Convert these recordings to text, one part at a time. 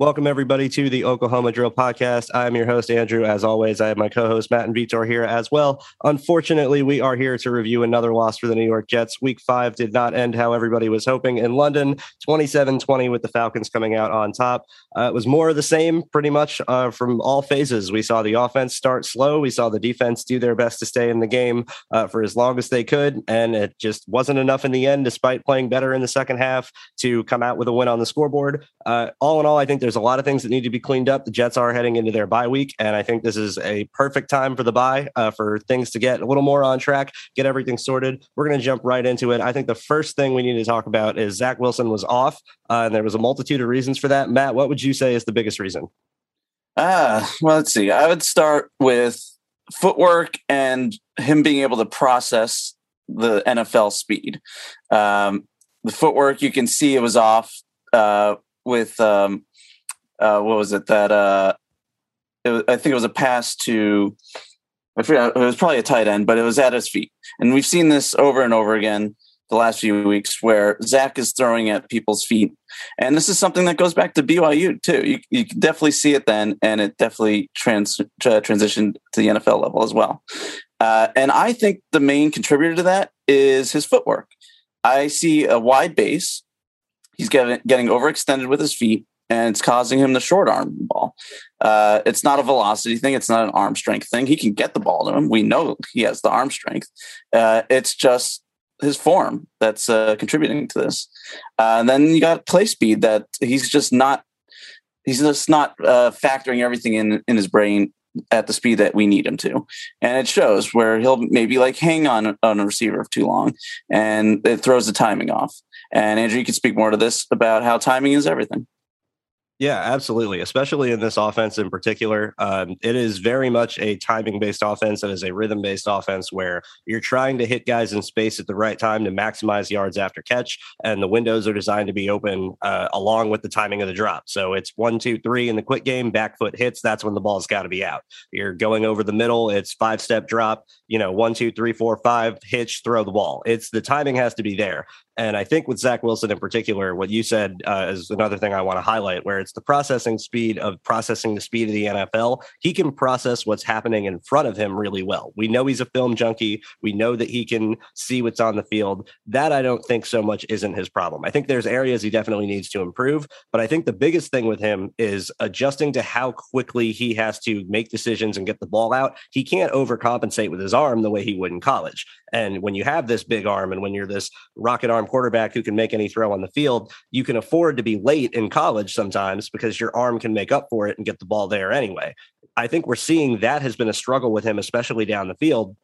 Welcome, everybody, to the Oklahoma Drill Podcast. I'm your host, Andrew. As always, I have my co host, Matt and Vitor, here as well. Unfortunately, we are here to review another loss for the New York Jets. Week five did not end how everybody was hoping in London 27 20 with the Falcons coming out on top. Uh, it was more of the same, pretty much uh, from all phases. We saw the offense start slow. We saw the defense do their best to stay in the game uh, for as long as they could. And it just wasn't enough in the end, despite playing better in the second half, to come out with a win on the scoreboard. Uh, all in all, I think there's a lot of things that need to be cleaned up. The Jets are heading into their bye week, and I think this is a perfect time for the bye uh, for things to get a little more on track, get everything sorted. We're going to jump right into it. I think the first thing we need to talk about is Zach Wilson was off, uh, and there was a multitude of reasons for that. Matt, what would you say is the biggest reason? Ah, well, let's see. I would start with footwork and him being able to process the NFL speed. Um, the footwork, you can see it was off uh, with um, uh, what was it that uh, it was, I think it was a pass to I forget it was probably a tight end, but it was at his feet, and we've seen this over and over again the last few weeks where Zach is throwing at people's feet, and this is something that goes back to BYU too. You you can definitely see it then, and it definitely trans uh, transitioned to the NFL level as well. Uh, and I think the main contributor to that is his footwork. I see a wide base. He's getting getting overextended with his feet and it's causing him the short arm ball. Uh, it's not a velocity thing. It's not an arm strength thing. He can get the ball to him. We know he has the arm strength. Uh, it's just his form that's uh, contributing to this. Uh, and then you got play speed that he's just not. He's just not uh, factoring everything in in his brain at the speed that we need him to, and it shows where he'll maybe like hang on on a receiver too long, and it throws the timing off. And Andrew, you can speak more to this about how timing is everything. Yeah, absolutely. Especially in this offense in particular. Um, it is very much a timing based offense. It is a rhythm based offense where you're trying to hit guys in space at the right time to maximize yards after catch. And the windows are designed to be open uh, along with the timing of the drop. So it's one, two, three in the quick game, back foot hits. That's when the ball's got to be out. You're going over the middle. It's five step drop, you know, one, two, three, four, five, hitch, throw the ball. It's the timing has to be there. And I think with Zach Wilson in particular, what you said uh, is another thing I want to highlight, where it's the processing speed of processing the speed of the NFL. He can process what's happening in front of him really well. We know he's a film junkie. We know that he can see what's on the field. That I don't think so much isn't his problem. I think there's areas he definitely needs to improve. But I think the biggest thing with him is adjusting to how quickly he has to make decisions and get the ball out. He can't overcompensate with his arm the way he would in college. And when you have this big arm and when you're this rocket arm quarterback who can make any throw on the field, you can afford to be late in college sometimes because your arm can make up for it and get the ball there anyway. I think we're seeing that has been a struggle with him, especially down the field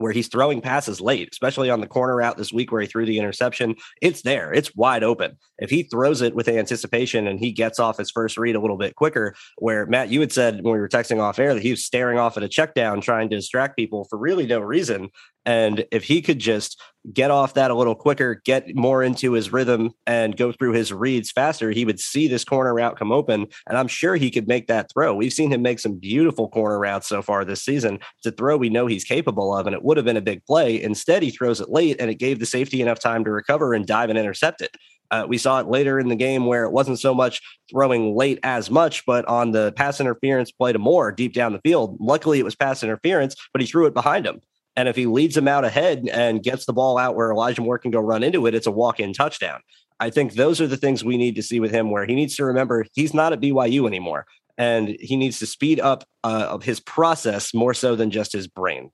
where he's throwing passes late, especially on the corner route this week where he threw the interception. It's there, it's wide open. If he throws it with anticipation and he gets off his first read a little bit quicker, where Matt, you had said when we were texting off air that he was staring off at a check down trying to distract people for really no reason. And if he could just get off that a little quicker, get more into his rhythm, and go through his reads faster, he would see this corner route come open. And I'm sure he could make that throw. We've seen him make some beautiful corner routes so far this season. to throw we know he's capable of, and it would have been a big play. Instead, he throws it late, and it gave the safety enough time to recover and dive and intercept it. Uh, we saw it later in the game where it wasn't so much throwing late as much, but on the pass interference play to Moore deep down the field. Luckily, it was pass interference, but he threw it behind him. And if he leads them out ahead and gets the ball out where Elijah Moore can go run into it, it's a walk in touchdown. I think those are the things we need to see with him, where he needs to remember he's not at BYU anymore. And he needs to speed up uh, his process more so than just his brain.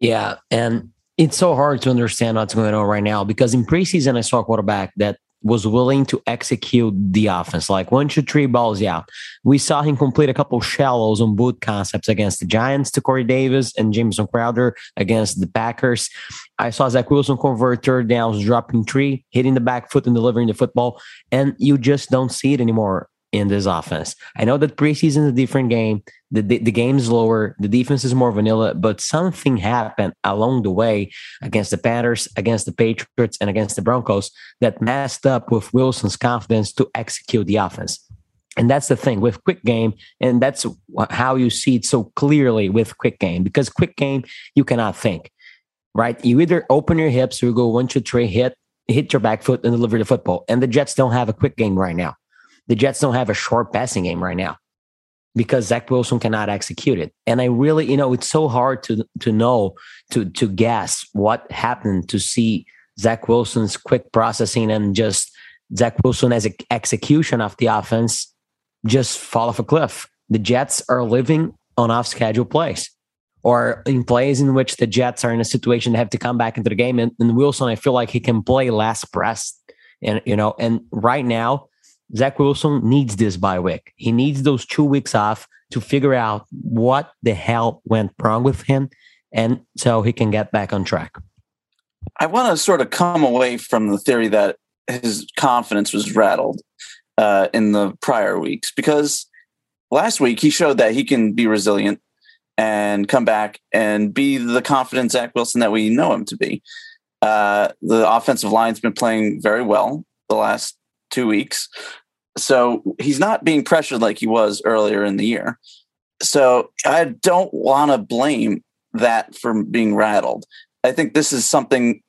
Yeah. And it's so hard to understand what's going on right now because in preseason, I saw a quarterback that was willing to execute the offense, like one, two, three balls out. We saw him complete a couple shallows on boot concepts against the Giants to Corey Davis and Jamison Crowder against the Packers. I saw Zach Wilson convert third downs, dropping three, hitting the back foot and delivering the football, and you just don't see it anymore in this offense. I know that preseason is a different game. The, the, the game is lower. The defense is more vanilla, but something happened along the way against the Panthers, against the Patriots, and against the Broncos that messed up with Wilson's confidence to execute the offense. And that's the thing with quick game. And that's how you see it so clearly with quick game because quick game, you cannot think, right? You either open your hips or you go one, two, three, hit, hit your back foot and deliver the football. And the Jets don't have a quick game right now. The Jets don't have a short passing game right now because Zach Wilson cannot execute it. And I really, you know, it's so hard to to know to to guess what happened to see Zach Wilson's quick processing and just Zach Wilson as execution of the offense just fall off a cliff. The Jets are living on off schedule plays or in plays in which the Jets are in a situation to have to come back into the game. And, and Wilson, I feel like he can play less pressed. And, you know, and right now, Zach Wilson needs this bye week. He needs those two weeks off to figure out what the hell went wrong with him. And so he can get back on track. I want to sort of come away from the theory that his confidence was rattled uh, in the prior weeks because last week he showed that he can be resilient and come back and be the confident Zach Wilson that we know him to be. Uh, the offensive line's been playing very well the last two weeks. So he's not being pressured like he was earlier in the year. So I don't want to blame that for being rattled. I think this is something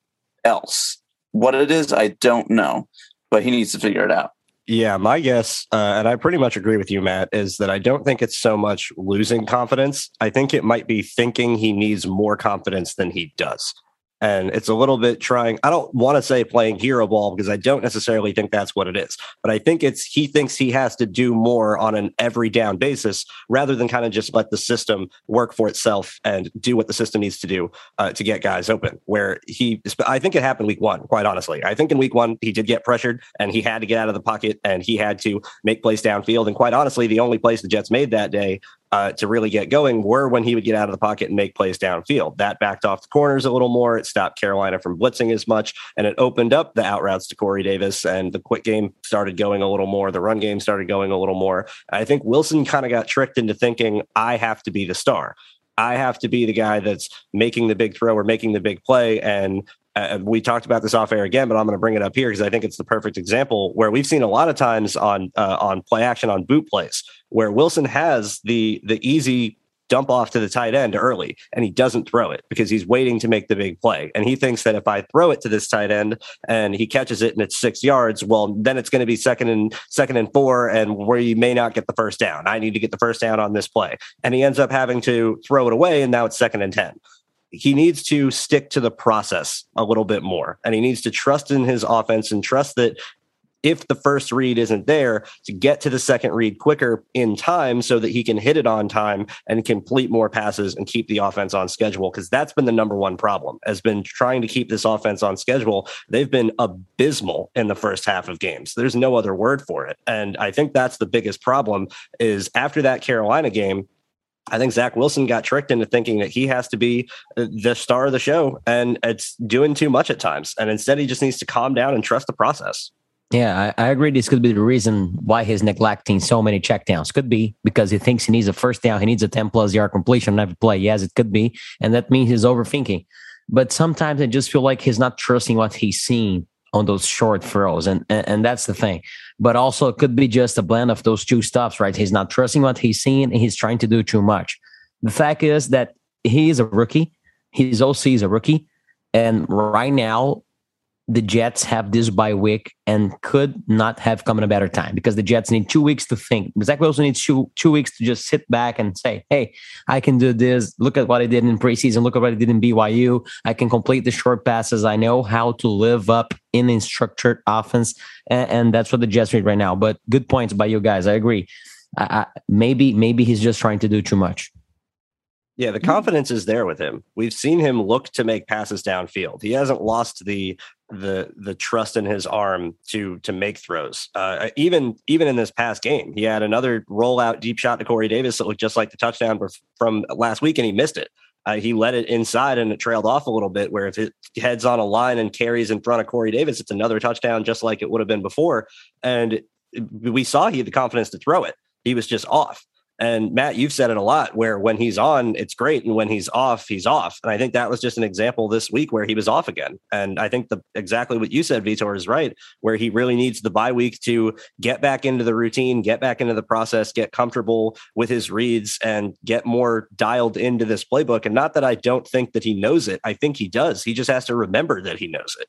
else. What it is, I don't know, but he needs to figure it out. Yeah, my guess, uh, and I pretty much agree with you, Matt, is that I don't think it's so much losing confidence. I think it might be thinking he needs more confidence than he does and it's a little bit trying i don't want to say playing hero ball because i don't necessarily think that's what it is but i think it's he thinks he has to do more on an every down basis rather than kind of just let the system work for itself and do what the system needs to do uh, to get guys open where he i think it happened week one quite honestly. I think in week one he did get pressured and he had to get out of the pocket and he had to make plays downfield. And quite honestly the only place the jets made that day uh, to really get going were when he would get out of the pocket and make plays downfield. That backed off the corners a little more. It stopped Carolina from blitzing as much, and it opened up the out routes to Corey Davis. And the quick game started going a little more. The run game started going a little more. I think Wilson kind of got tricked into thinking, I have to be the star. I have to be the guy that's making the big throw or making the big play. And uh, we talked about this off air again, but I'm going to bring it up here because I think it's the perfect example where we've seen a lot of times on uh, on play action on boot plays where Wilson has the the easy dump off to the tight end early and he doesn't throw it because he's waiting to make the big play. And he thinks that if i throw it to this tight end and he catches it and it's six yards well then it's going to be second and second and four and where may not get the first down. I need to get the first down on this play. And he ends up having to throw it away and now it's second and 10 he needs to stick to the process a little bit more. And he needs to trust in his offense and trust that if the first read isn't there to get to the second read quicker in time so that he can hit it on time and complete more passes and keep the offense on schedule. Because that's been the number one problem has been trying to keep this offense on schedule. They've been abysmal in the first half of games. There's no other word for it. And i think that's the biggest problem is after that carolina game I think Zach Wilson got tricked into thinking that he has to be uh, the star of the show, and it's doing too much at times. And instead, he just needs to calm down and trust the process. Yeah, I, I, agree. This could be the reason why he's neglecting so many checkdowns. Could be because he thinks he needs a first down, he needs a 10 plus yard completion on every play. Yes, it could be. And that means he's overthinking. But sometimes I just feel like he's not trusting what he's seeing on those short throws. And, and, and that's the thing. But also, it could be just a blend of those two stuffs, right? He's not trusting what he's seeing and he's trying to do too much. The fact is that he is a rookie, his OC is a rookie. And right now, the Jets have this bye week and could not have come in a better time because the Jets need two weeks to think. Zach Wilson needs two two weeks to just sit back and say, "Hey, I can do this. Look at what I did in preseason. Look at what I did in BYU. I can complete the short passes. I know how to live up in a structured offense, and, and that's what the Jets need right now." But good points by you guys. I agree. I, I, maybe maybe he's just trying to do too much. Yeah, the confidence is there with him. We've seen him look to make passes downfield. He hasn't lost the the the trust in his arm to to make throws. Uh, even even in this past game, he had another rollout deep shot to Corey Davis that looked just like the touchdown from last week, and he missed it. Uh, he let it inside and it trailed off a little bit. Where if it heads on a line and carries in front of Corey Davis, it's another touchdown, just like it would have been before. And we saw he had the confidence to throw it. He was just off. And Matt, you've said it a lot where when he's on, it's great. And when he's off, he's off. And I think that was just an example this week where he was off again. And I think the exactly what you said, Vitor, is right, where he really needs the bye week to get back into the routine, get back into the process, get comfortable with his reads, and get more dialed into this playbook. And not that I don't think that he knows it. I think he does. He just has to remember that he knows it.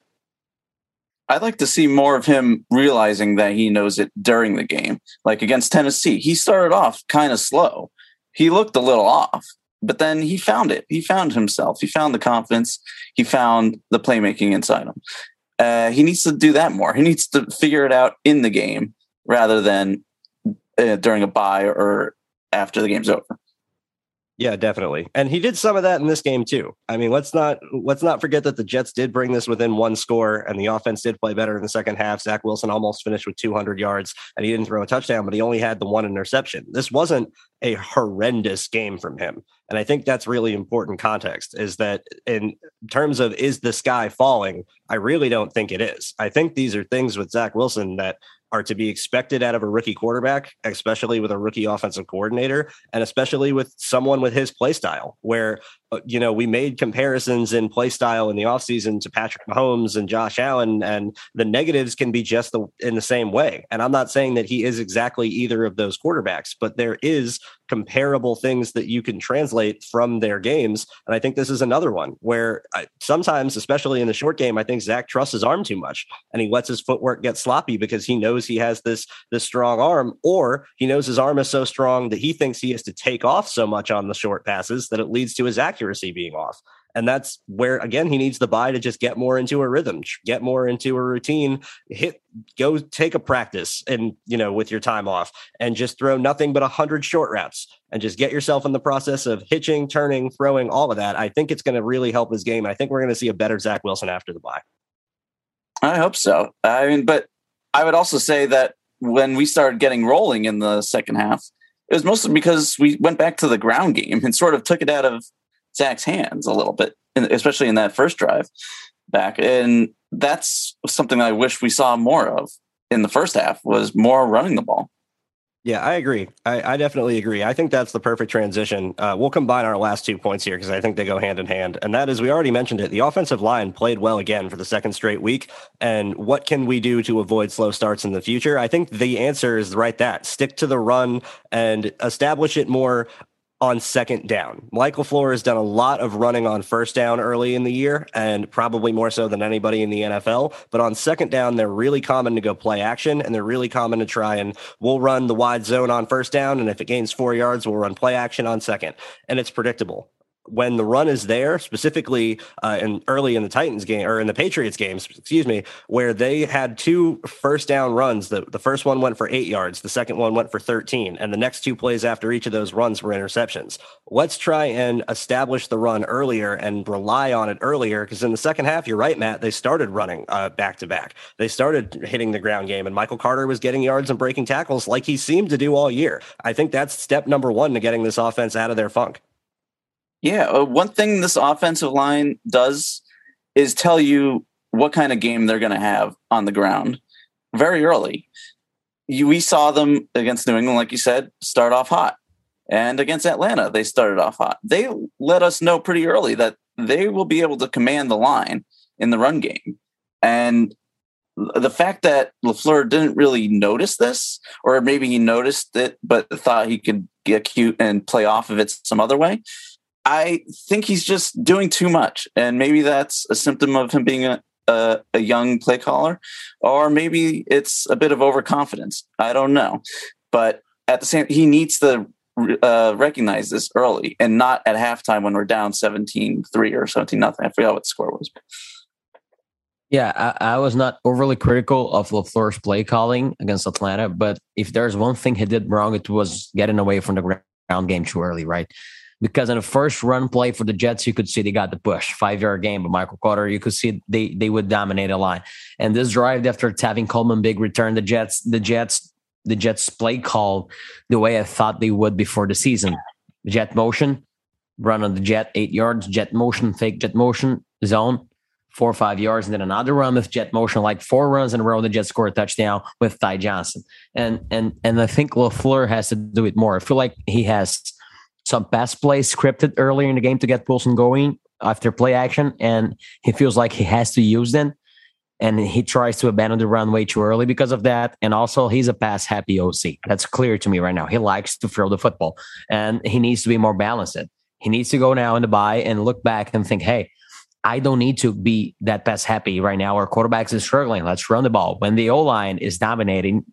I'd like to see more of him realizing that he knows it during the game. Like against Tennessee, he started off kind of slow. He looked a little off, but then he found it. He found himself. He found the confidence. He found the playmaking inside him. Uh, he needs to do that more. He needs to figure it out in the game rather than uh, during a bye or after the game's over. Yeah, definitely. And he did some of that in this game too. I mean, let's not let's not forget that the Jets did bring this within one score and the offense did play better in the second half. Zach Wilson almost finished with 200 yards and he didn't throw a touchdown, but he only had the one interception. This wasn't a horrendous game from him. And I think that's really important context is that in terms of is the sky falling, I really don't think it is. I think these are things with Zach Wilson that are to be expected out of a rookie quarterback, especially with a rookie offensive coordinator, and especially with someone with his play style, where Uh, you know, we made comparisons in play style in the offseason to Patrick Mahomes and Josh Allen, and the negatives can be just the, in the same way. And I'm not saying that he is exactly either of those quarterbacks, but there is comparable things that you can translate from their games. And I think this is another one where I, sometimes, especially in the short game, I think Zach trusts his arm too much and he lets his footwork get sloppy because he knows he has this this strong arm, or he knows his arm is so strong that he thinks he has to take off so much on the short passes that it leads to his accuracy accuracy being off. And that's where again he needs the bye to just get more into a rhythm, get more into a routine, hit go take a practice and you know with your time off and just throw nothing but a hundred short reps and just get yourself in the process of hitching, turning, throwing, all of that. I think it's going to really help his game. I think we're going to see a better Zach Wilson after the bye. I hope so. I mean, but I would also say that when we started getting rolling in the second half, it was mostly because we went back to the ground game and sort of took it out of Zach's hands a little bit, especially in that first drive back. And that's something I wish we saw more of in the first half was more running the ball. Yeah, I agree. I, I, definitely agree. I think that's the perfect transition. Uh, we'll combine our last two points here because I think they go hand in hand. And that is, we already mentioned it. The offensive line played well again for the second straight week. And what can we do to avoid slow starts in the future? I think the answer is right that stick to the run and establish it more on second down. Michael LaFleur has done a lot of running on first down early in the year and probably more so than anybody in the NFL. But on second down, they're really common to go play action and they're really common to try and we'll run the wide zone on first down. And if it gains four yards, we'll run play action on second. And it's predictable when the run is there, specifically uh, in early in the Titans game or in the Patriots games, excuse me, where they had two first down runs. The, the first one went for eight yards, the second one went for 13, and the next two plays after each of those runs were interceptions. Let's try and establish the run earlier and rely on it earlier because in the second half, you're right, Matt, they started running back to back. They started hitting the ground game, and Michael Carter was getting yards and breaking tackles like he seemed to do all year. I think that's step number one to getting this offense out of their funk. Yeah, uh, one thing this offensive line does is tell you what kind of game they're going to have on the ground very early. You, we saw them against New England, like you said, start off hot. And against Atlanta, they started off hot. They let us know pretty early that they will be able to command the line in the run game. And the fact that LaFleur didn't really notice this, or maybe he noticed it, but thought he could get cute and play off of it some other way, I think he's just doing too much, and maybe that's a symptom of him being a, a, a young play caller, or maybe it's a bit of overconfidence. I don't know, but at the same, he needs to uh, recognize this early and not at halftime when we're down 17-3 or 17 nothing. I forgot what the score was. Yeah, I, I, was not overly critical of LaFleur's play calling against Atlanta, but if there's one thing he did wrong, it was getting away from the ground game too early, right? Because in the first run play for the Jets, you could see they got the push, five yard game. But Michael Carter, you could see they they would dominate a line. And this drive after Tevin Coleman big return, the Jets, the Jets, the Jets play call the way I thought they would before the season. Jet motion, run on the jet, eight yards, jet motion, fake jet motion, zone, four or five yards, and then another run with jet motion, like four runs in a row. The Jets score a touchdown with Ty Johnson, and and and I think Lafleur has to do it more. I feel like he has some pass plays scripted earlier in the game to get Wilson going after play action, and he feels like he has to use them. And he tries to abandon the run way too early because of that. And also, he's a pass happy OC. That's clear to me right now. He likes to throw the football and he needs to be more balanced. He needs to go now in the bye and look back and think, hey, I don't need to be that pass happy right now. Our quarterbacks is struggling. Let's run the ball. When the O line is dominating,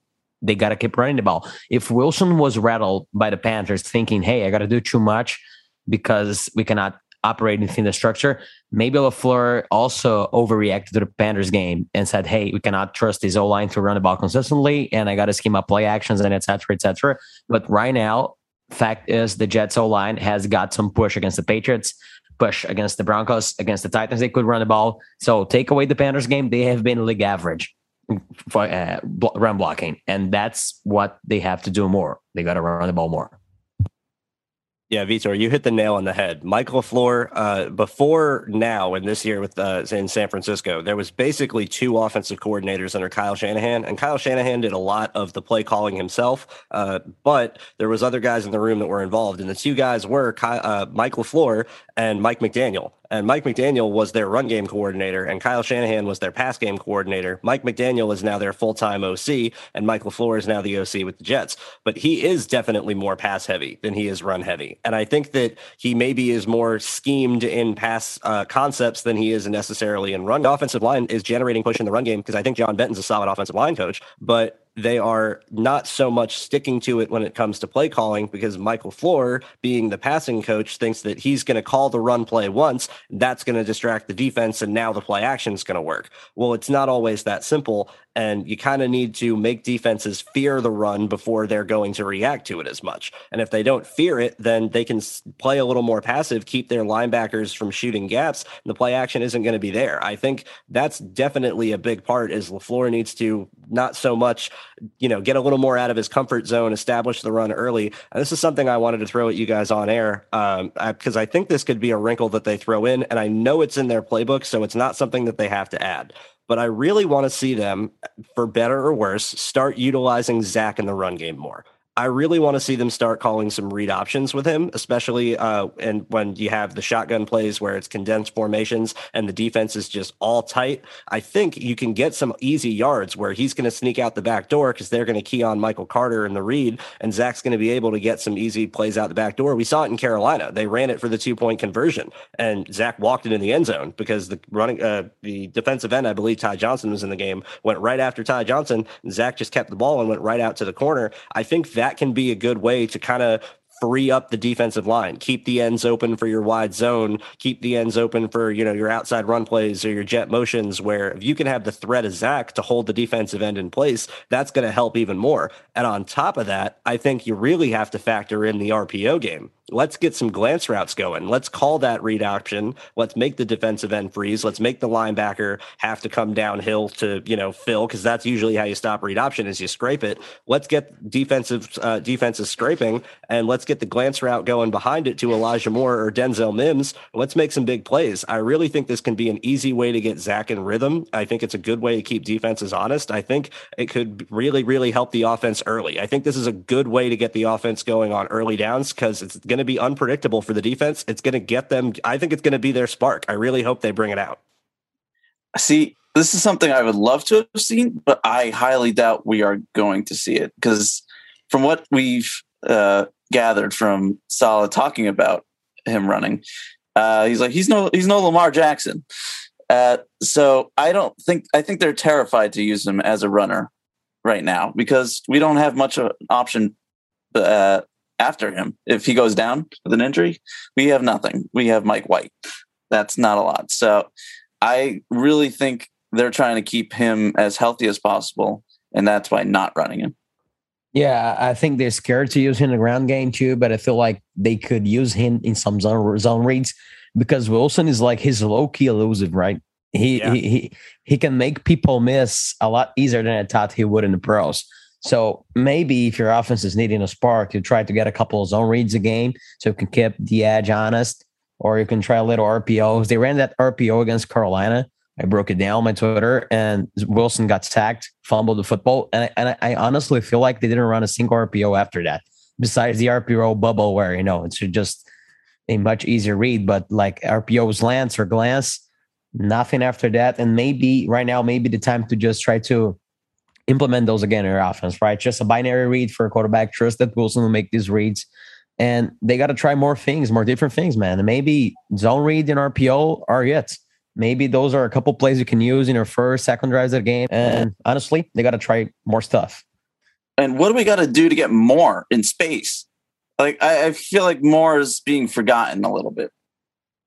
they got to keep running the ball. If Wilson was rattled by the Panthers, thinking, "Hey, I got to do too much because we cannot operate within the structure," maybe Lafleur also overreacted to the Panthers game and said, "Hey, we cannot trust this O line to run the ball consistently, and I got to scheme up play actions and etc. etc." But right now, fact is, the Jets O line has got some push against the Patriots push against the Broncos, against the Titans. They could run the ball. So take away the Panthers game, they have been league average for uh, run blocking, and that's what they have to do more. They got to run the ball more. Yeah, Vitor, you hit the nail on the head. Michael LaFleur, uh, before now and this year with uh, in San Francisco, there was basically two offensive coordinators under Kyle Shanahan, and Kyle Shanahan did a lot of the play calling himself. Uh, but there was other guys in the room that were involved, and the two guys were Kyle, uh, Mike LaFleur and Mike McDaniel. And Mike McDaniel was their run game coordinator, and Kyle Shanahan was their pass game coordinator. Mike McDaniel is now their full time OC, and Michael LaFleur is now the OC with the Jets. But he is definitely more pass heavy than he is run heavy. And I think that he maybe is more schemed in pass uh, concepts than he is necessarily in run. The offensive line is generating push in the run game because I think John Benton's a solid offensive line coach, but they are not so much sticking to it when it comes to play calling because Mike LaFleur, being the passing coach, thinks that he's going to call the run play once. That's going to distract the defense, and now the play action is going to work. Well, it's not always that simple. And you kind of need to make defenses fear the run before they're going to react to it as much. And if they don't fear it, then they can play a little more passive, keep their linebackers from shooting gaps. And the play action isn't going to be there. I think that's definitely a big part. Is Lafleur needs to not so much, you know, get a little more out of his comfort zone, establish the run early. And this is something I wanted to throw at you guys on air because um, I, I think this could be a wrinkle that they throw in, and I know it's in their playbook, so it's not something that they have to add but I really want to see them, for better or worse, start utilizing Zach in the run game more. I really want to see them start calling some read options with him, especially uh, and when you have the shotgun plays where it's condensed formations and the defense is just all tight. I think you can get some easy yards where he's going to sneak out the back door because they're going to key on Michael Carter in the read, and Zach's going to be able to get some easy plays out the back door. We saw it in Carolina; they ran it for the two point conversion, and Zach walked it in the end zone because the running uh, the defensive end, I believe Ty Johnson was in the game, went right after Ty Johnson. Zach just kept the ball and went right out to the corner. I think that that can be a good way to kind of free up the defensive line, keep the ends open for your wide zone, keep the ends open for, you know, your outside run plays or your jet motions, where if you can have the threat of Zach to hold the defensive end in place, that's going to help even more. And on top of that, I think you really have to factor in the RPO game let's get some glance routes going. Let's call that read option. Let's make the defensive end freeze. Let's make the linebacker have to come downhill to, you know, fill because that's usually how you stop read option is you scrape it. Let's get defensive uh, defenses scraping and let's get the glance route going behind it to Elijah Moore or Denzel Mims. Let's make some big plays. I really think this can be an easy way to get Zach in rhythm. I think it's a good way to keep defenses honest. I think it could really, really help the offense early. I think this is a good way to get the offense going on early downs because it's going to be unpredictable for the defense. It's going to get them. I think it's going to be their spark. I really hope they bring it out. See, this is something I would love to have seen, but I highly doubt we are going to see it because from what we've uh, gathered from Saleh talking about him running, uh, he's like he's no he's no Lamar Jackson. Uh, so I don't think I think they're terrified to use him as a runner right now because we don't have much of an option uh, after him. If he goes down with an injury, we have nothing. We have Mike White. That's not a lot. So I really think they're trying to keep him as healthy as possible, and that's why not running him. Yeah, I think they're scared to use him in the ground game too, but I feel like they could use him in some zone zone reads because Wilson is like he's low key elusive, right? He, yeah. he he he can make people miss a lot easier than I thought he would in the pros. So maybe if your offense is needing a spark, you try to get a couple of zone reads a game so you can keep the edge honest, or you can try a little RPOs. They ran that RPO against Carolina. I broke it down on my Twitter, and Wilson got sacked, fumbled the football, and I, and I honestly feel like they didn't run a single RPO after that. Besides the RPO bubble, where you know it's just a much easier read, but like RPOs lance or glance, nothing after that. And maybe right now, maybe the time to just try to implement those again in your offense, right? Just a binary read for a quarterback. Trust that Wilson will make these reads. And they got to try more things, more different things, man. And maybe zone read and RPO are it. Maybe those are a couple plays you can use in your first, second drives of the game. And honestly, they got to try more stuff. And what do we got to do to get Moore in space? Like I, I feel like Moore is being forgotten a little bit.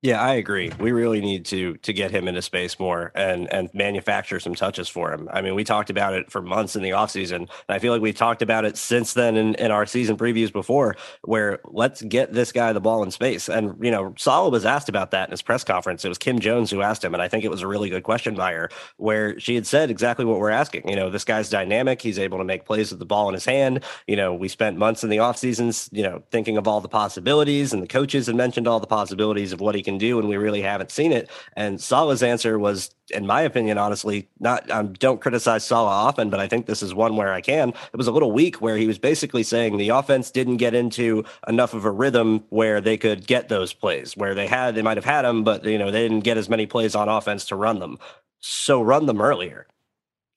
Yeah, I agree. We really need to to get him into space more and and manufacture some touches for him. I mean, we talked about it for months in the offseason. And I feel like we've talked about it since then in, in our season previews before, where let's get this guy the ball in space. And, you know, Saleh was asked about that in his press conference. It was Kim Jones who asked him. And I think it was a really good question by her, where she had said exactly what we're asking. You know, this guy's dynamic. He's able to make plays with the ball in his hand. You know, we spent months in the off seasons, you know, thinking of all the possibilities, and the coaches had mentioned all the possibilities of what he can do. And we really haven't seen it. And Saleh's answer was, in my opinion, honestly, not um, don't criticize Salah often, but I think this is one where I can. It was a little weak where he was basically saying the offense didn't get into enough of a rhythm where they could get those plays, where they had they might have had them, but you know they didn't get as many plays on offense to run them. So run them earlier.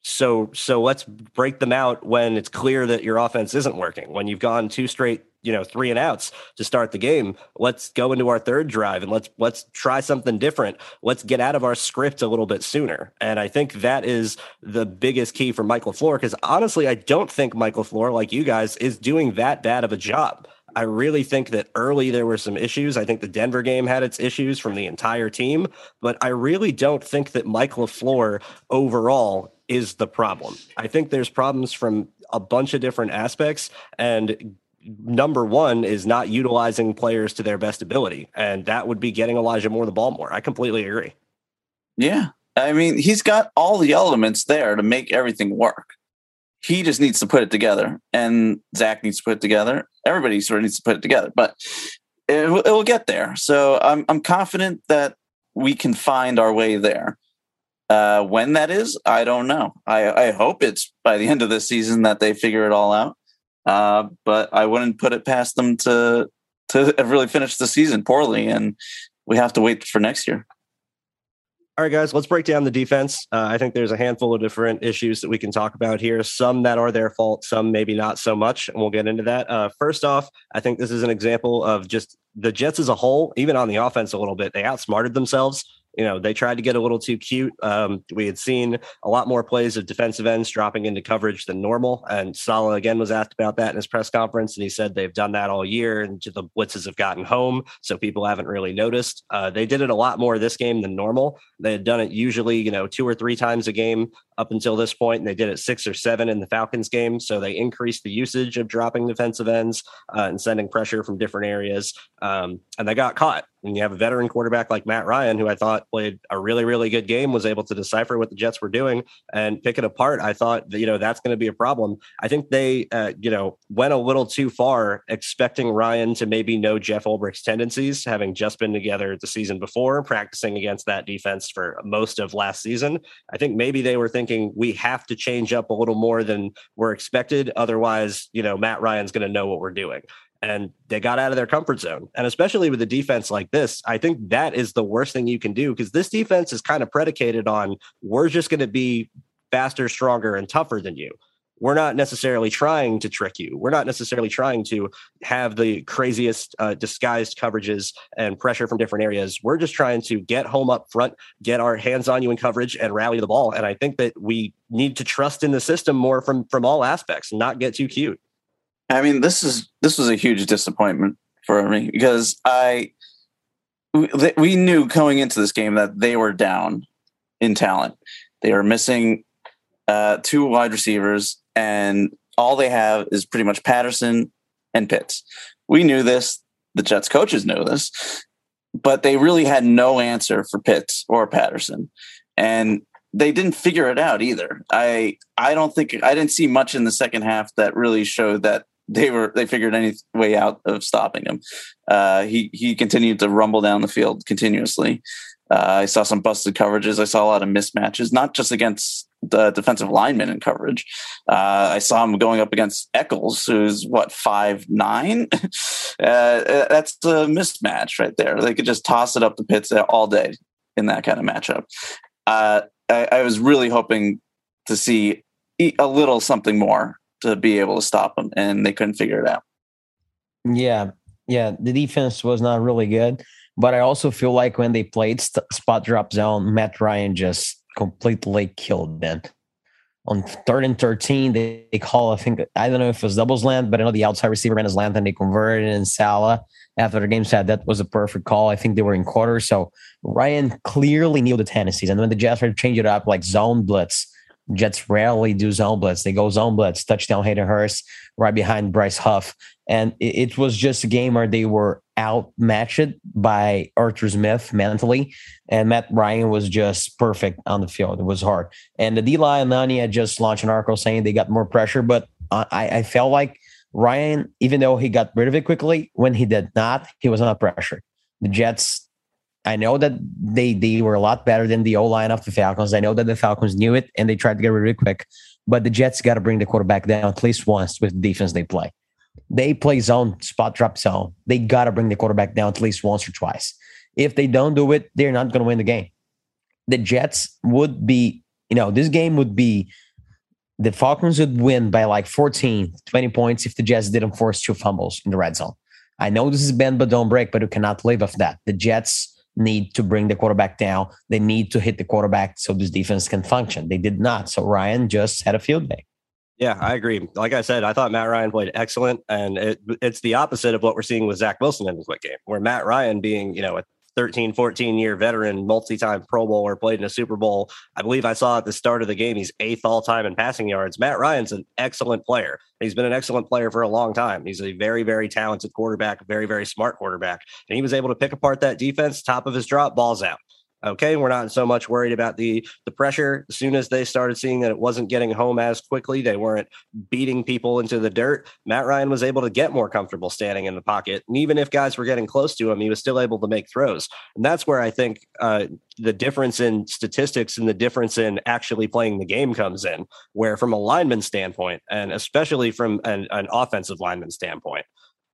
So so let's break them out when it's clear that your offense isn't working. When you've gone two straight you know three and outs to start the game let's go into our third drive and let's let's try something different let's get out of our script a little bit sooner and i think that is the biggest key for mike LaFleur because honestly i don't think mike LaFleur like you guys is doing that bad of a job I really think that early there were some issues. I think the Denver game had its issues from the entire team, but I really don't think that Mike LaFleur overall is the problem. I think there's problems from a bunch of different aspects and number one is not utilizing players to their best ability, and that would be getting Elijah Moore the ball more. I completely agree. Yeah, I mean, he's got all the elements there to make everything work. He just needs to put it together, and Zach needs to put it together. Everybody sort of needs to put it together, but it, it will get there. So I'm I'm confident that we can find our way there. Uh, when that is, I don't know. I, I hope it's by the end of this season that they figure it all out. Uh, but I wouldn't put it past them to to have really finish the season poorly, and we have to wait for next year. All right, guys, let's break down the defense. Uh, I think there's a handful of different issues that we can talk about here. Some that are their fault, some maybe not so much, and we'll get into that. Uh, first off, I think this is an example of just the Jets as a whole, even on the offense a little bit, they outsmarted themselves you know, they tried to get a little too cute. Um, we had seen a lot more plays of defensive ends dropping into coverage than normal. And Saleh again was asked about that in his press conference, and he said they've done that all year, and the blitzes have gotten home, so people haven't really noticed. Uh, they did it a lot more this game than normal. They had done it usually, you know, two or three times a game up until this point, and they did it six or seven in the Falcons game. So they increased the usage of dropping defensive ends uh, and sending pressure from different areas, um, and they got caught. And you have a veteran quarterback like Matt Ryan, who I thought played a really, really good game, was able to decipher what the Jets were doing and pick it apart. I thought, that, you know, that's going to be a problem. I think they, uh, you know, went a little too far expecting Ryan to maybe know Jeff Ulbrich's tendencies, having just been together the season before, practicing against that defense for most of last season. I think maybe they were thinking we have to change up a little more than we're expected. Otherwise, you know, Matt Ryan's going to know what we're doing and they got out of their comfort zone. And especially with a defense like this, I think that is the worst thing you can do because this defense is kind of predicated on we're just going to be faster, stronger, and tougher than you. We're not necessarily trying to trick you. We're not necessarily trying to have the craziest uh, disguised coverages and pressure from different areas. We're just trying to get home up front, get our hands on you in coverage, and rally the ball. And I think that we need to trust in the system more from from all aspects, not get too cute. I mean, this is this was a huge disappointment for me because I we knew going into this game that they were down in talent. They were missing uh, two wide receivers, and all they have is pretty much Patterson and Pitts. We knew this. The Jets coaches knew this, but they really had no answer for Pitts or Patterson, and they didn't figure it out either. I I don't think I didn't see much in the second half that really showed that they were they figured any way out of stopping him. Uh, he he continued to rumble down the field continuously. Uh, I saw some busted coverages. I saw a lot of mismatches, not just against the defensive linemen in coverage. Uh, I saw him going up against Echols, who's what five nine. Uh, that's a mismatch right there. They could just toss it up the Pitts all day in that kind of matchup. Uh, I, I was really hoping to see a little something more to be able to stop them, and they couldn't figure it out. Yeah, yeah, the defense was not really good. But I also feel like when they played st- spot drop zone, Matt Ryan just completely killed them. On third and 13, they, they call, I think, I don't know if it was doubles land, but I know the outside receiver ran his land and they converted and Saleh after the game said that was a perfect call. I think they were in quarters. So Ryan clearly knew the tendencies. And when the Jets tried to change it up like zone blitz, Jets rarely do zone blitz. They go zone blitz, touchdown Hayden Hurst right behind Bryce Huff. And it, it was just a game where they were outmatched by Arthur Smith mentally. And Matt Ryan was just perfect on the field. It was hard. And the D line Nani had just launched an article saying they got more pressure, but I, I felt like Ryan, even though he got rid of it quickly, when he did not, he was under pressure. The Jets, I know that they they were a lot better than the O line of the Falcons. I know that the Falcons knew it and they tried to get rid of it quick. But the Jets got to bring the quarterback down at least once with the defense they play. They play zone, spot drop zone. They got to bring the quarterback down at least once or twice. If they don't do it, they're not going to win the game. The Jets would be, you know, this game would be the Falcons would win by like 14, 20 points if the Jets didn't force two fumbles in the red zone. I know this is bend but don't break, but you cannot live off that. The Jets need to bring the quarterback down. They need to hit the quarterback so this defense can function. They did not. So Ryan just had a field day. Yeah, I agree. Like I said, I thought Matt Ryan played excellent, and it, it's the opposite of what we're seeing with Zach Wilson in the quick game, where Matt Ryan being, you know, a 13, 14 year veteran, multi time Pro Bowler, played in a Super Bowl. I believe I saw at the start of the game, he's eighth all time in passing yards. Matt Ryan's an excellent player. He's been an excellent player for a long time. He's a very, very talented quarterback, very, very smart quarterback. And he was able to pick apart that defense, top of his drop, balls out. Okay, we're not so much worried about the the pressure. As soon as they started seeing that it wasn't getting home as quickly, they weren't beating people into the dirt. Matt Ryan was able to get more comfortable standing in the pocket, and even if guys were getting close to him, he was still able to make throws. And that's where I think uh, the difference in statistics and the difference in actually playing the game comes in. Where from a lineman standpoint, and especially from an, an offensive lineman standpoint,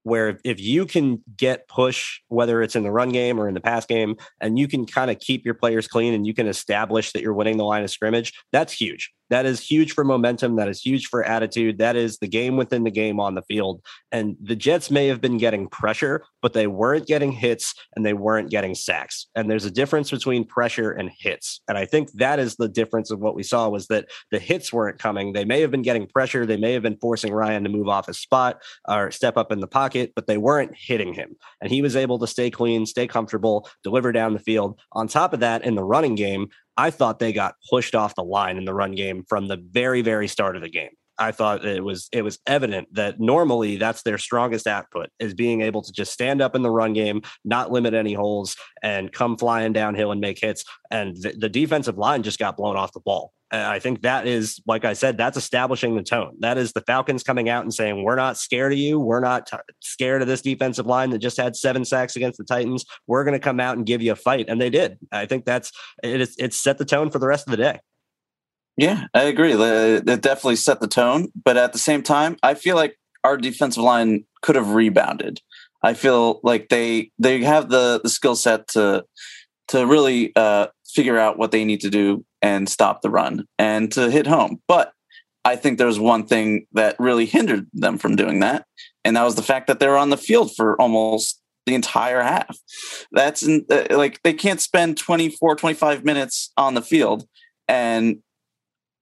where if you can get push, whether it's in the run game or in the pass game, and you can kind of keep your players clean and you can establish that you're winning the line of scrimmage, that's huge. That is huge for momentum. That is huge for attitude. That is the game within the game on the field. And the Jets may have been getting pressure, but they weren't getting hits and they weren't getting sacks. And there's a difference between pressure and hits. And I think that is the difference of what we saw was that the hits weren't coming. They may have been getting pressure. They may have been forcing Ryan to move off his spot or step up in the pocket, but they weren't hitting him. And he was able to stay clean, stay comfortable, deliver down the field. On top of that, in the running game, I thought they got pushed off the line in the run game from the very, very start of the game. I thought it was it was evident that normally that's their strongest output is being able to just stand up in the run game, not limit any holes, and come flying downhill and make hits. And the, the defensive line just got blown off the ball. I think that is, like I said, that's establishing the tone. That is the Falcons coming out and saying, "We're not scared of you. We're not t- scared of this defensive line that just had seven sacks against the Titans. We're going to come out and give you a fight." And they did. I think that's it. Is, it set the tone for the rest of the day. Yeah, I agree. It definitely set the tone. But at the same time, I feel like our defensive line could have rebounded. I feel like they they have the the skill set to to really uh, figure out what they need to do and stop the run and to hit home. But I think there's one thing that really hindered them from doing that, and that was the fact that they were on the field for almost the entire half. That's in, uh, like they can't spend 24, 25 minutes on the field and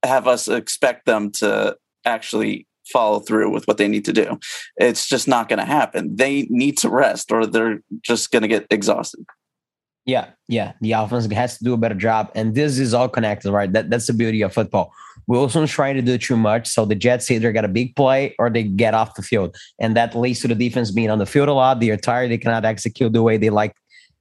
have us expect them to actually follow through with what they need to do. It's just not going to happen. They need to rest or they're just going to get exhausted. Yeah, yeah. The offense has to do a better job. And this is all connected, right? That, that's the beauty of football. Wilson's trying to do too much. So the Jets either get a big play or they get off the field. And that leads to the defense being on the field a lot. They're tired. They cannot execute the way they like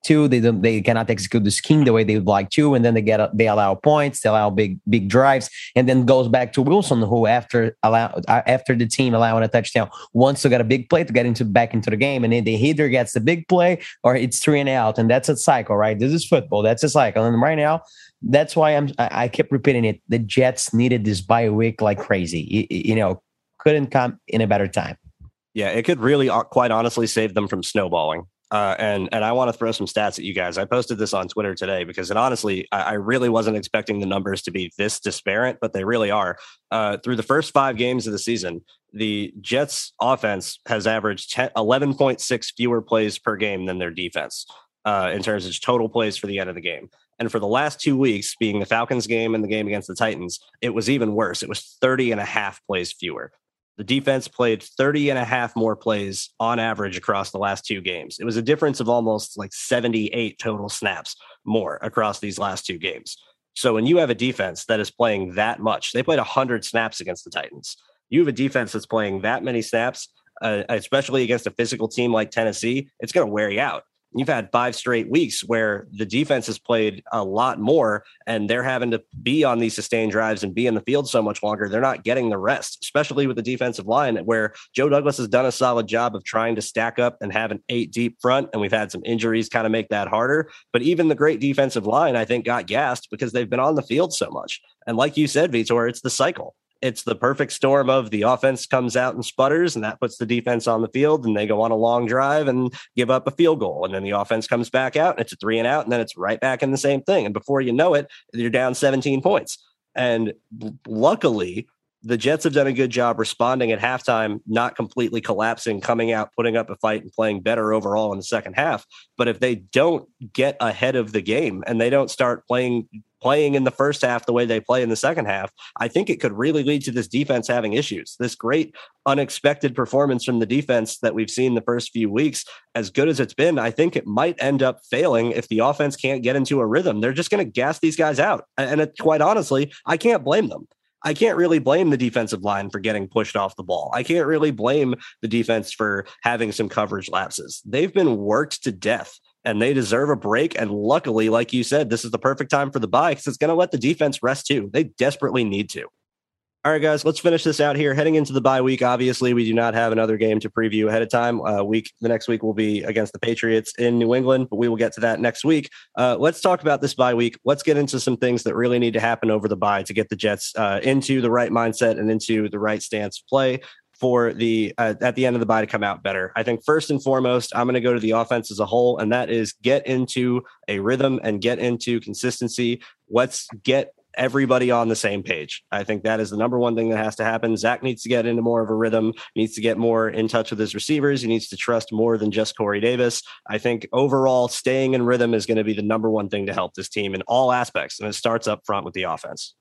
Two, they don't, they cannot execute the scheme the way they would like to, and then they get they allow points, they allow big big drives, and then goes back to Wilson, who after allow uh, after the team allowing a touchdown wants to get a big play to get into back into the game, and then they either gets the big play or it's three and out, and that's a cycle, right? This is football, that's a cycle, and right now that's why I'm I, kept repeating it. The Jets needed this bye week like crazy. You, you, know, couldn't come in a better time. Yeah, it could really, uh, quite honestly, save them from snowballing. Uh, and and I want to throw some stats at you guys. I posted this on Twitter today because it honestly, I, I really wasn't expecting the numbers to be this disparate, but they really are. Uh, through the first five games of the season, the Jets offense has averaged 11.6 fewer plays per game than their defense. uh, in terms of total plays for the end of the game. And for the last two weeks, being the Falcons game and the game against the Titans, it was even worse. It was 30 and a half plays fewer. The defense played 30 and a half more plays on average across the last two games. It was a difference of almost like 78 total snaps more across these last two games. So when you have a defense that is playing that much, they played 100 snaps against the Titans. You have a defense that's playing that many snaps, uh, especially against a physical team like Tennessee, it's going to wear you out you've had five straight weeks where the defense has played a lot more and they're having to be on these sustained drives and be in the field so much longer. They're not getting the rest, especially with the defensive line, where Joe Douglas has done a solid job of trying to stack up and have an eight deep front. And we've had some injuries kind of make that harder. But even the great defensive line, I think, got gassed because they've been on the field so much. And like you said, Vitor, it's the cycle it's the perfect storm of the offense comes out and sputters, and that puts the defense on the field, and they go on a long drive and give up a field goal. And then the offense comes back out, and it's a three and out, and then it's right back in the same thing. And before you know it, you're down 17 points. And luckily, the Jets have done a good job responding at halftime, not completely collapsing, coming out, putting up a fight, and playing better overall in the second half. But if they don't get ahead of the game and they don't start playing playing in the first half the way they play in the second half, I think it could really lead to this defense having issues. This great unexpected performance from the defense that we've seen the first few weeks, as good as it's been, I think it might end up failing if the offense can't get into a rhythm. They're just going to gas these guys out. And it, quite honestly, I can't blame them. I can't really blame the defensive line for getting pushed off the ball. I can't really blame the defense for having some coverage lapses. They've been worked to death and they deserve a break. And luckily, like you said, this is the perfect time for the bye because it's going to let the defense rest too. They desperately need to. All right, guys, let's finish this out here. Heading into the bye week, obviously, we do not have another game to preview ahead of time. Uh, week the next week will be against the Patriots in New England, but we will get to that next week. Uh, let's talk about this bye week. Let's get into some things that really need to happen over the bye to get the Jets uh, into the right mindset and into the right stance play for the uh, at the end of the bye to come out better. I think first and foremost, I'm going to go to the offense as a whole, and that is get into a rhythm and get into consistency. Let's get everybody on the same page. I think that is the number one thing that has to happen. Zach needs to get into more of a rhythm, needs to get more in touch with his receivers. He needs to trust more than just Corey Davis. I think overall, staying in rhythm is going to be the number one thing to help this team in all aspects. And it starts up front with the offense.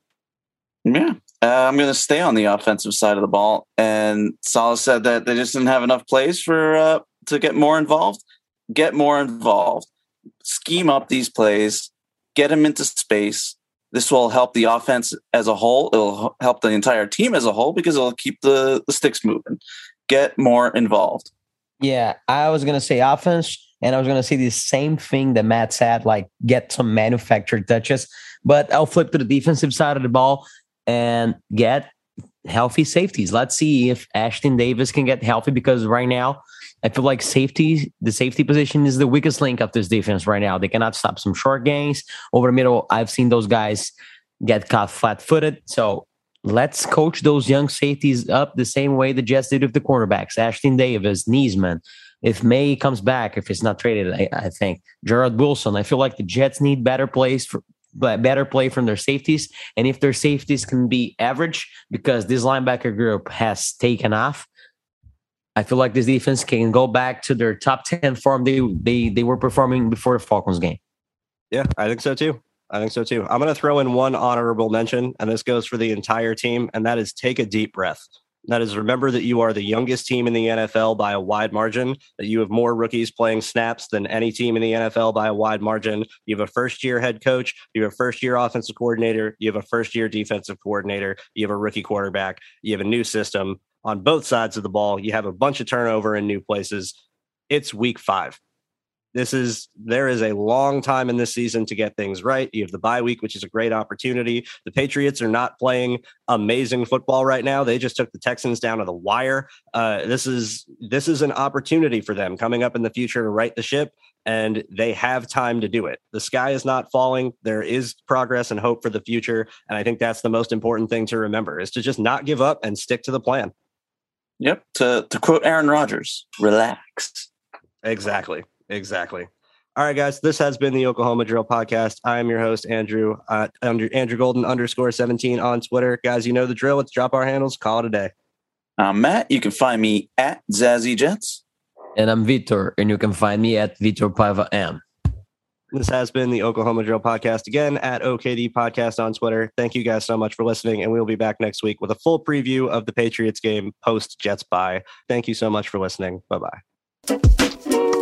Yeah, uh, I'm going to stay on the offensive side of the ball. And Saleh said that they just didn't have enough plays for uh, to get more involved. Get more involved. Scheme up these plays. Get them into space this will help the offense as a whole. It'll help the entire team as a whole because it'll keep the, the sticks moving. Get more involved. Yeah, I was gonna say offense, and I was gonna say the same thing that Matt said, like get some manufactured touches. But I'll flip to the defensive side of the ball and get healthy safeties. Let's see if Ashtyn Davis can get healthy because right now I feel like safety, the safety position is the weakest link of this defense right now. They cannot stop some short gains over the middle. I've seen those guys get caught flat footed. So let's coach those young safeties up the same way the Jets did with the cornerbacks, Ashtyn Davis, Neasman. If Maye comes back, if it's not traded, I, I think Garrett Wilson. I feel like the Jets need better plays for better play from their safeties. And if their safeties can be average, because this linebacker group has taken off, I feel like this defense can go back to their top 10 form they they they were performing before the Falcons game. Yeah, I think so too. I think so too. I'm going to throw in one honorable mention, and this goes for the entire team, and that is take a deep breath. That is, remember that you are the youngest team in the NFL by a wide margin, that you have more rookies playing snaps than any team in the NFL by a wide margin. You have a first year head coach, you have a first year offensive coordinator, you have a first year defensive coordinator, you have a rookie quarterback, you have a new system on both sides of the ball. You have a bunch of turnover in new places. It's week five. This is there is a long time in this season to get things right. You have the bye week, which is a great opportunity. The Patriots are not playing amazing football right now. They just took the Texans down to the wire. Uh, this is this is an opportunity for them coming up in the future to right the ship, and they have time to do it. The sky is not falling. There is progress and hope for the future, and I think that's the most important thing to remember: is to just not give up and stick to the plan. Yep. To to quote Aaron Rodgers, relax. Exactly. Exactly. All right, guys. This has been the Oklahoma Drill Podcast. I am your host, Andrew. Uh, under Andrew Golden underscore seventeen on Twitter. Guys, you know the drill. Let's drop our handles. Call it a day. I'm Matt. You can find me at Zazzy Jets. And I'm Vitor, and you can find me at Vitor Paiva M. This has been the Oklahoma Drill Podcast again at OKD Podcast on Twitter. Thank you guys so much for listening, and we'll be back next week with a full preview of the Patriots game post Jets bye. Thank you so much for listening. Bye bye.